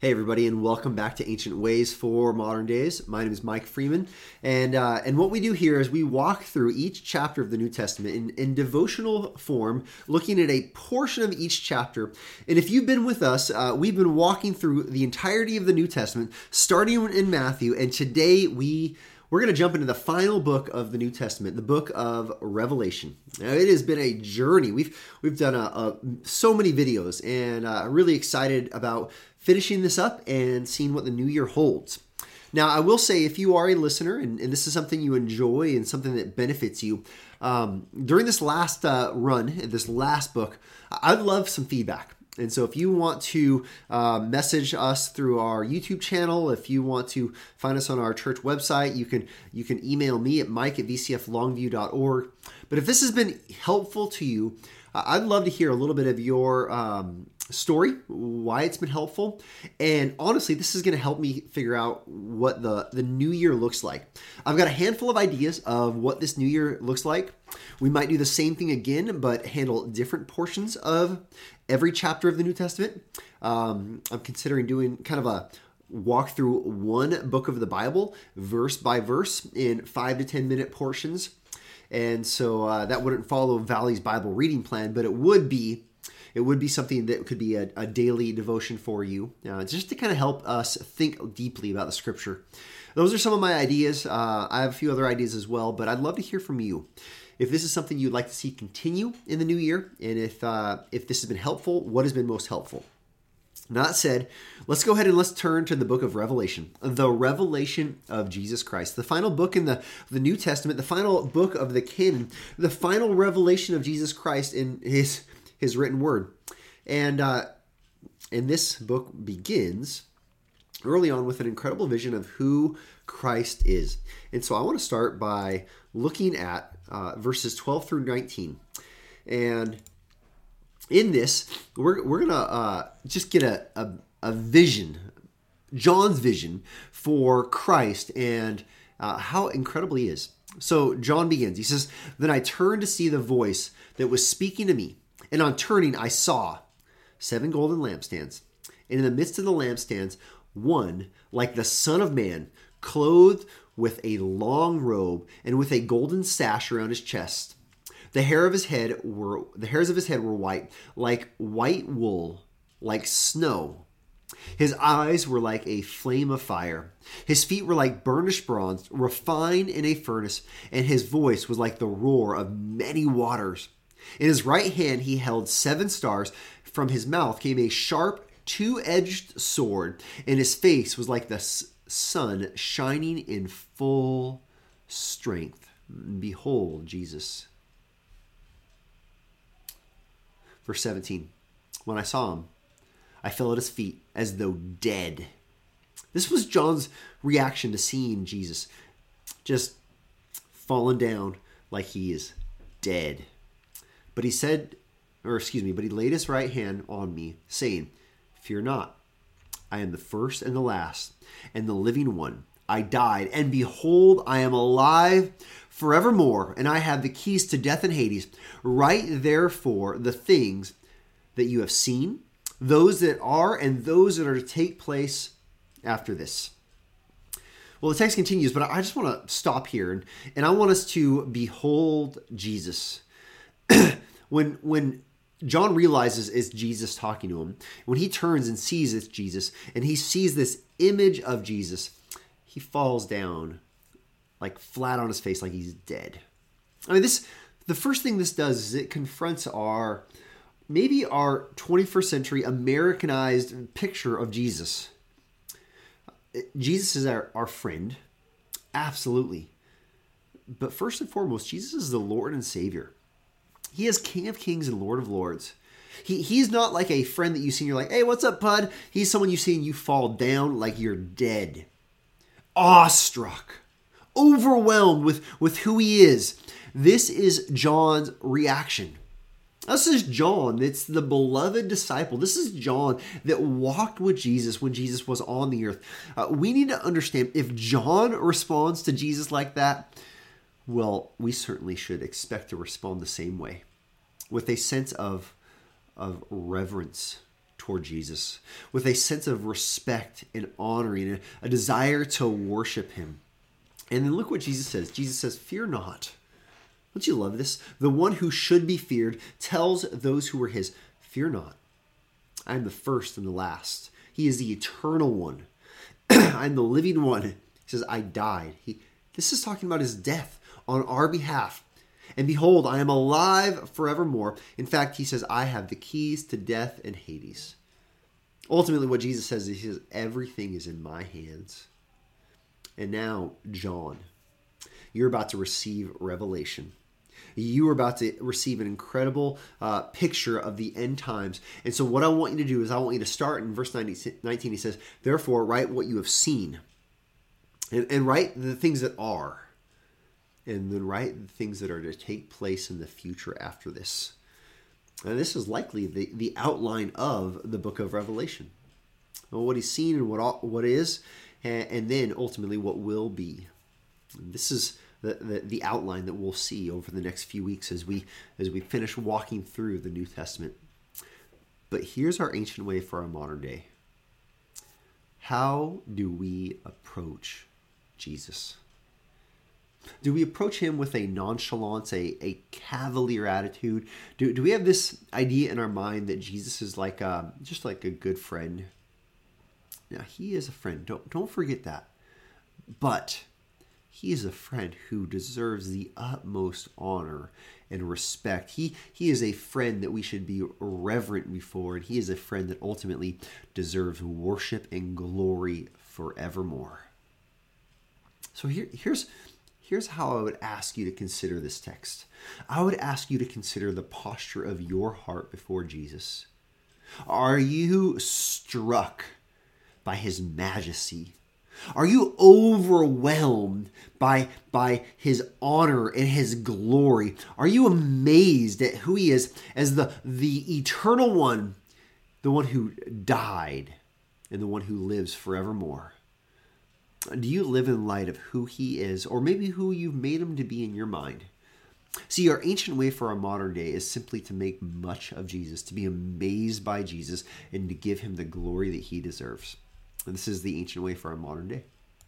Hey everybody, and welcome back to Ancient Ways for Modern Days. My name is Mike Freeman, and uh, and what we do here is we walk through each chapter of the New Testament in, in devotional form, looking at a portion of each chapter. And if you've been with us, uh, we've been walking through the entirety of the New Testament, starting in Matthew, and today we we're going to jump into the final book of the New Testament, the book of Revelation. Now, it has been a journey. We've we've done a, a so many videos, and uh, really excited about finishing this up and seeing what the new year holds. Now, I will say, if you are a listener and, and this is something you enjoy and something that benefits you, um, during this last uh, run, this last book, I'd love some feedback. And so, if you want to uh, message us through our YouTube channel, if you want to find us on our church website, you can you can email me at mike at vcflongview.org. But if this has been helpful to you, I'd love to hear a little bit of your um, story, why it's been helpful, and honestly, this is going to help me figure out what the the new year looks like. I've got a handful of ideas of what this new year looks like. We might do the same thing again, but handle different portions of every chapter of the New Testament. Um, I'm considering doing kind of a walk through one book of the Bible, verse by verse, in five to ten minute portions. And so uh, that wouldn't follow Valley's Bible reading plan, but it would be it would be something that could be a, a daily devotion for you, uh, just to kind of help us think deeply about the scripture. Those are some of my ideas. Uh, I have a few other ideas as well, but I'd love to hear from you. If this is something you'd like to see continue in the new year, and if uh, if this has been helpful, what has been most helpful? Not said, let's go ahead and let's turn to the book of Revelation, the revelation of Jesus Christ, the final book in the, the New Testament, the final book of the canon, the final revelation of Jesus Christ in his his written word. And uh, and this book begins early on with an incredible vision of who Christ is. And so I want to start by looking at uh, verses 12 through 19. And in this, we're, we're going to uh, just get a, a, a, vision, John's vision for Christ and uh, how incredible he is. So John begins. He says, Then I turned to see the voice that was speaking to me. And on turning, I saw seven golden lampstands. And in the midst of the lampstands, one like the Son of Man, clothed with a long robe and with a golden sash around his chest. The hair of his head were the hairs of his head were white, like white wool, like snow. His eyes were like a flame of fire. His feet were like burnished bronze, refined in a furnace, and his voice was like the roar of many waters. In his right hand he held seven stars. From his mouth came a sharp, two edged sword, and his face was like the sun shining in full strength. Behold, Jesus. Verse 17 When I saw him, I fell at his feet as though dead. This was John's reaction to seeing Jesus just fallen down like he is dead. But he said, or excuse me, but he laid his right hand on me, saying, Fear not, I am the first and the last, and the living one. I died, and behold, I am alive forevermore, and I have the keys to death and Hades. Write therefore the things that you have seen, those that are, and those that are to take place after this. Well, the text continues, but I just want to stop here, and, and I want us to behold Jesus. when when John realizes it's Jesus talking to him, when he turns and sees it's Jesus, and he sees this image of Jesus, he falls down like flat on his face, like he's dead. I mean, this the first thing this does is it confronts our maybe our 21st century Americanized picture of Jesus. Jesus is our, our friend, absolutely. But first and foremost, Jesus is the Lord and Savior. He is King of Kings and Lord of Lords. He, he's not like a friend that you see and you're like, hey, what's up, bud? He's someone you see and you fall down like you're dead. Awestruck, overwhelmed with, with who he is. This is John's reaction. This is John. It's the beloved disciple. This is John that walked with Jesus when Jesus was on the earth. Uh, we need to understand if John responds to Jesus like that, well, we certainly should expect to respond the same way with a sense of, of reverence toward Jesus with a sense of respect and honoring, a, desire to worship him. And then look what Jesus says. Jesus says, Fear not. Don't you love this? The one who should be feared tells those who are his, Fear not. I am the first and the last. He is the eternal one. I'm the living one. He says, I died. He, this is talking about his death on our behalf. And behold, I am alive forevermore. In fact, he says, I have the keys to death and Hades. Ultimately, what Jesus says is, he says, everything is in my hands. And now, John, you're about to receive revelation. You are about to receive an incredible uh, picture of the end times. And so, what I want you to do is, I want you to start in verse 19. He says, Therefore, write what you have seen, and, and write the things that are and then write the things that are to take place in the future after this. And this is likely the, the outline of the book of Revelation. Well, what he's seen and what what is, and, and then ultimately what will be. And this is the, the, the outline that we'll see over the next few weeks as we as we finish walking through the New Testament. But here's our ancient way for our modern day. How do we approach Jesus? Do we approach him with a nonchalance, a, a cavalier attitude? Do, do we have this idea in our mind that Jesus is like a, um, just like a good friend? Now, he is a friend. Don't, don't forget that. But he is a friend who deserves the utmost honor and respect. He, he is a friend that we should be reverent before, and he is a friend that ultimately deserves worship and glory forevermore. So here, here's here's how I would ask you to consider this text. I would ask you to consider the posture of your heart before Jesus. Are you struck by his majesty? Are you overwhelmed by, by his honor and his glory? Are you amazed at who he is as the, the eternal one, the one who died and the one who lives forevermore? Do you live in light of who he is, or maybe who you've made him to be in your mind? See, our ancient way for our modern day is simply to make much of Jesus, to be amazed by Jesus, and to give him the glory that he deserves. And this is the ancient way for our modern day.